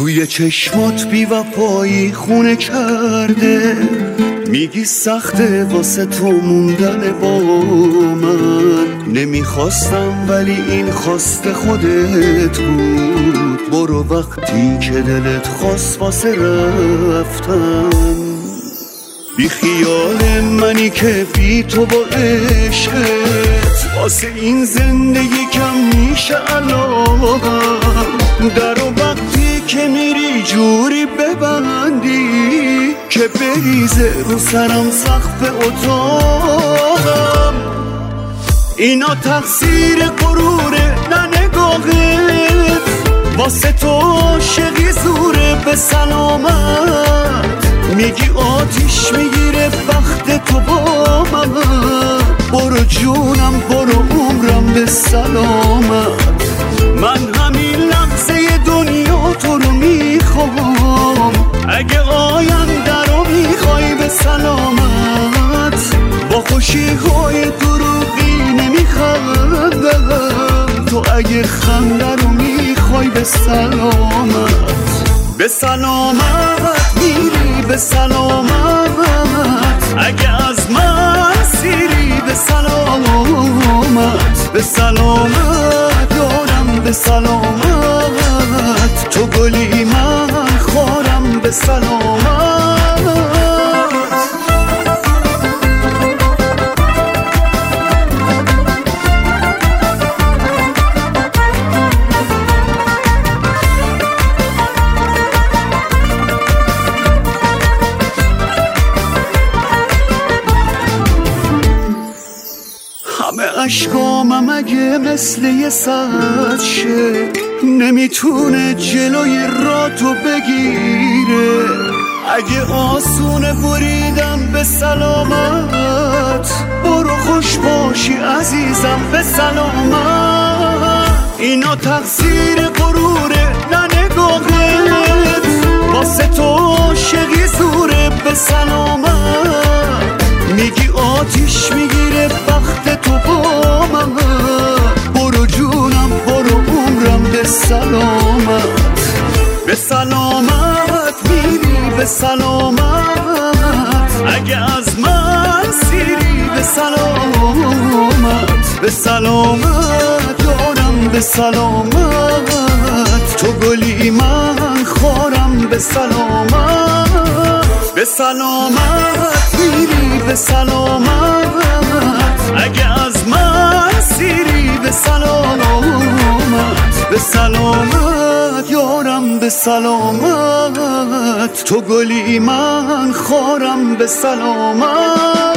توی چشمات بی وفایی خونه کرده. میگی سخته واسه تو موندن با من. نمی‌خواستم ولی این خواست خودت بود. برو وقتی که دلت خواست واسه رفتن. بی خیال منی که بی تو با عشقت. واسه این زندگی کم میشه علاقم در که میری جوری ببندی که بریزه رو سرم سقف اتاقم. اینا تقصیر قروره نه نگاهت واسه تو عاشقی زوره به سلامت. میگی آتیش می‌گیره وقت تو با من. برو جونم برو عمرم به سلامت. های دروغی نمیخندم تو اگه خنده رو می‌خوای به سلامت. به سلامت میری به سلامت. اگه از من سیری به سلامت به سلامت دارم به سلامت. تو گلی من خورم به سلامت. همه اشکامم اگه مثل یه سد شه نمی‌تونه جلوی راتو بگیره. اگه آسونه بریدم به سلامت برو خوش باشی عزیزم به سلامت. اینا تقصیر غروره به سلامت میری به سلامت. اگه از من سیری به سلامت. به سلامت یارم به سلامت. تو گلی من خورم به سلامت. به سلامت میری به سلامت. سلامت تو گلی من خورم به سلامت